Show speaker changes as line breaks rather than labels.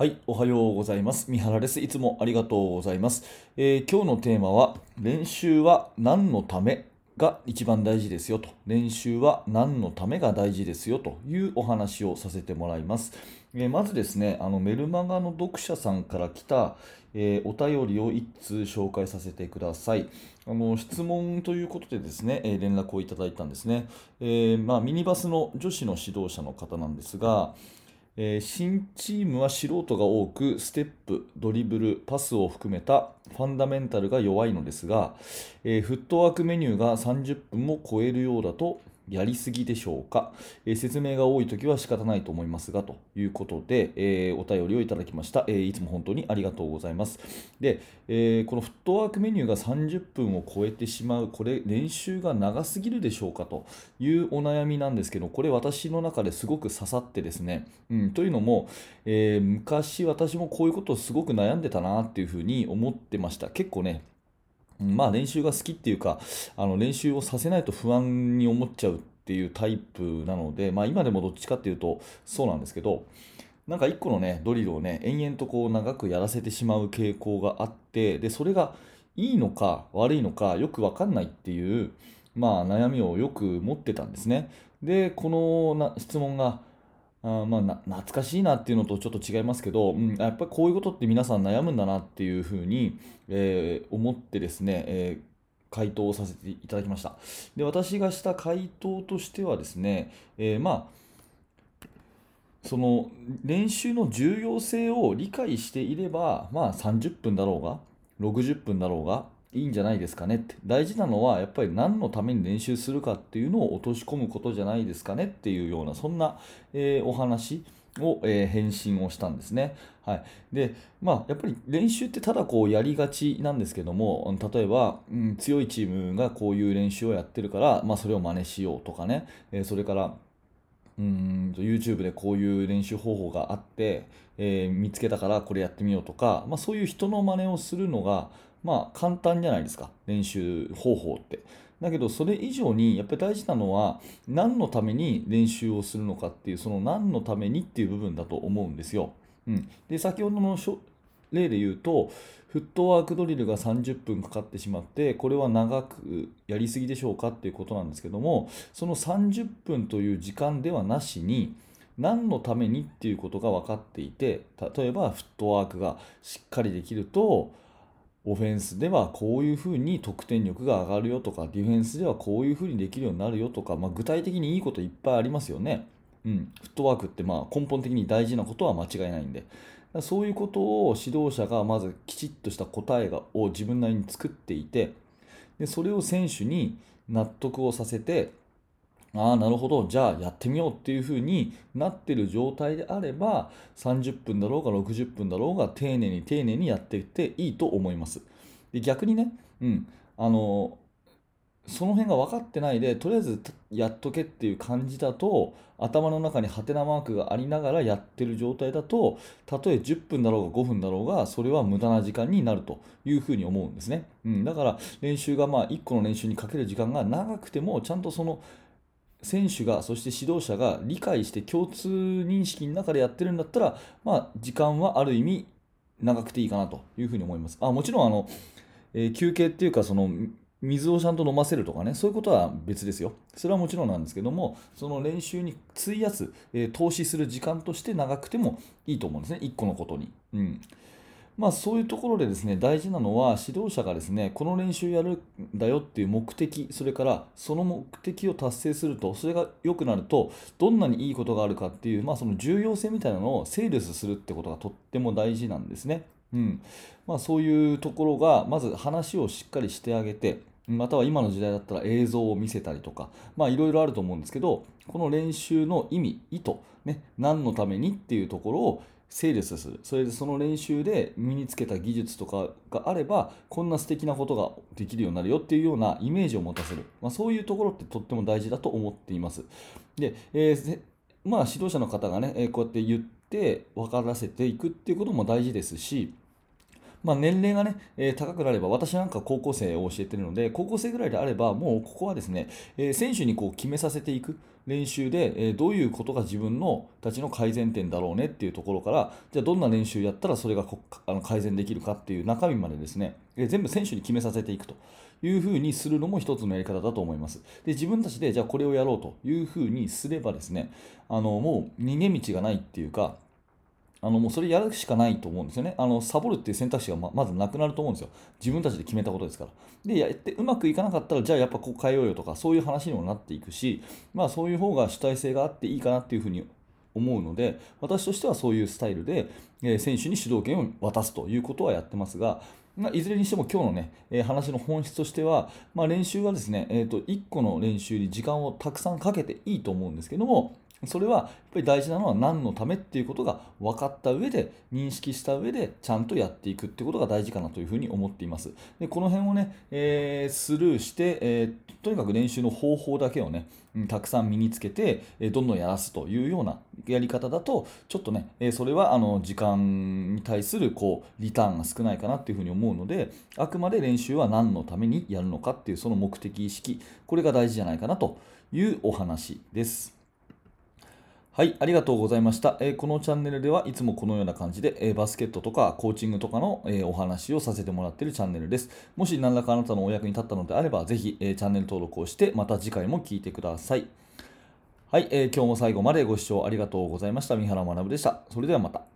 はい、おはようございます。三原です。いつもありがとうございます。えー今日のテーマは、練習は何のためが一番大事ですよと。練習は何のためが大事ですよというお話をさせてもらいます。えーまずですね、あのメルマガの読者さんから来た、えーお便りを一通紹介させてください。あの質問ということでですね、え連絡をいただいたんですね。えまあ、ミニバスの女子の指導者の方なんですが、えー新チームは素人が多く、ステップ、ドリブル、パスを含めたファンダメンタルが弱いのですが、えーフットワークメニューが30分も超えるようだと、やりすぎでしょうか、えー説明が多いときは仕方ないと思いますがということで、えーお便りをいただきました、えーいつも本当にありがとうございます。で、えーこのフットワークメニューが30分を超えてしまう、これ、練習が長すぎるでしょうかというお悩みなんですけど、これ、私の中ですごく刺さってですね、うん、というのも、えー昔、私もこういうことをすごく悩んでたなっていうふうに思ってました。結構ね、まあ練習が好きっていうか、あの練習をさせないと不安に思っちゃうっていうタイプなので、まあ今でもどっちかっていうとそうなんですけど、なんか一個のね、ドリルをね、延々とこう長くやらせてしまう傾向があって、で、それがいいのか悪いのかよくわかんないっていう、まあ悩みをよく持ってたんですね。で、このな質問が、あまあ、な懐かしいなっていうのとちょっと違いますけど、うん、やっぱりこういうことって皆さん悩むんだなっていうふうに、えー思ってですね、えー回答をさせていただきました。で、私がした回答としてはですね、えーまあ、その練習の重要性を理解していれば、まあ30分だろうが、60分だろうが、いいんじゃないですかねって。大事なのは、やっぱり何のために練習するかっていうのを落とし込むことじゃないですかねっていうような、そんな、えーお話を、えー返信をしたんですね。はい。で、まあ、やっぱり練習ってただこうやりがちなんですけども、例えば、うん、強いチームがこういう練習をやってるから、まあ、それを真似しようとかね、えーそれから、うーん YouTube でこういう練習方法があって、えー見つけたからこれやってみようとか、まあ、そういう人の真似をするのが、まあ、簡単じゃないですか練習方法って。だけどそれ以上にやっぱり大事なのは何のために練習をするのかっていうその何のためにっていう部分だと思うんですよ。うん、で先ほどの例で言うとフットワークドリルが30分かかってしまってこれは長くやりすぎでしょうかっていうことなんですけどもその30分という時間ではなしに何のためにっていうことが分かっていて例えばフットワークがしっかりできるとオフェンスではこういうふうに得点力が上がるよとかディフェンスではこういうふうにできるようになるよとか、まあ、具体的にいいこといっぱいありますよね。うん、フットワークってまあ根本的に大事なことは間違いないんで。そういうことを指導者がまずきちっとした答えがを自分なりに作っていてでそれを選手に納得をさせてああなるほど。じゃあやってみようっていうふうになってる状態であれば30分だろうが60分だろうが丁寧に丁寧にやっていっていいと思います。で逆にね、うん、あのその辺が分かってないでとりあえずやっとけっていう感じだと頭の中にハテナマークがありながらやってる状態だとたとえ10分だろうが5分だろうがそれは無駄な時間になるというふうに思うんですね、うん、だから練習がまあ1個の練習にかける時間が長くてもちゃんとその選手がそして指導者が理解して共通認識の中でやってるんだったら、まあ、時間はある意味長くていいかなというふうに思います。あもちろんあの、えー休憩っていうかその水をちゃんと飲ませるとかねそういうことは別ですよ。それはもちろんなんですけどもその練習に費やす、えー投資する時間として長くてもいいと思うんですね1個のことに。うんまあ、そういうところでですね大事なのは指導者がですねこの練習やるんだよっていう目的それからその目的を達成するとそれが良くなるとどんなにいいことがあるかっていう、まあ、その重要性みたいなのをセールスするってことがとっても大事なんですね。うんまあ、そういうところがまず話をしっかりしてあげてまたは今の時代だったら映像を見せたりとか、いろいろあると思うんですけど、この練習の意味、意図、ね、何のためにっていうところをセールスする。それでその練習で身につけた技術とかがあれば、こんな素敵なことができるようになるよっていうようなイメージを持たせる。まあ、そういうところってとっても大事だと思っています。で、えーまあ指導者の方がね、こうやって言って分からせていくっていうことも大事ですし、まあ、年齢がね、えー高くなれば、私なんか高校生を教えてるので、高校生ぐらいであれば、もうここはですね、えー選手にこう決めさせていく練習で、えーどういうことが自分のたちの改善点だろうねっていうところから、じゃあどんな練習やったらそれがこあの改善できるかっていう中身までですね、え全部選手に決めさせていくと。いうふうにするのも一つのやり方だと思います。で自分たちでじゃあこれをやろうというふうにすればですね、あのもう逃げ道がないっていうか、あのもうそれやるしかないと思うんですよね。あのサボるっていう選択肢がままずなくなると思うんですよ。自分たちで決めたことですから。で、やってうまくいかなかったら、じゃあやっぱこう変えようよとか、そういう話にもなっていくし、まあそういう方が主体性があっていいかなっていうふうに思うので、私としてはそういうスタイルで、えー選手に主導権を渡すということはやってますが、まあ、いずれにしても今日のね、えー話の本質としては、まあ、練習はですね、えー、と1個の練習に時間をたくさんかけていいと思うんですけども、それはやっぱり大事なのは何のためっていうことが分かった上で認識した上でちゃんとやっていくってことが大事かなというふうに思っていますでこの辺をね、えースルーして、えーとにかく練習の方法だけをねたくさん身につけて、えーどんどんやらすというようなやり方だとちょっとね、えーそれはあの時間に対するこうリターンが少ないかなっていうふうに思うのであくまで練習は何のためにやるのかっていうその目的意識これが大事じゃないかなというお話です。はい、ありがとうございました。えーこのチャンネルではいつもこのような感じで、えーバスケットとかコーチングとかの、えーお話をさせてもらっているチャンネルです。もし何らかあなたのお役に立ったのであれば、ぜひ、えーチャンネル登録をして、また次回も聞いてください。はい、えー今日も最後までご視聴ありがとうございました。三原学でした。それではまた。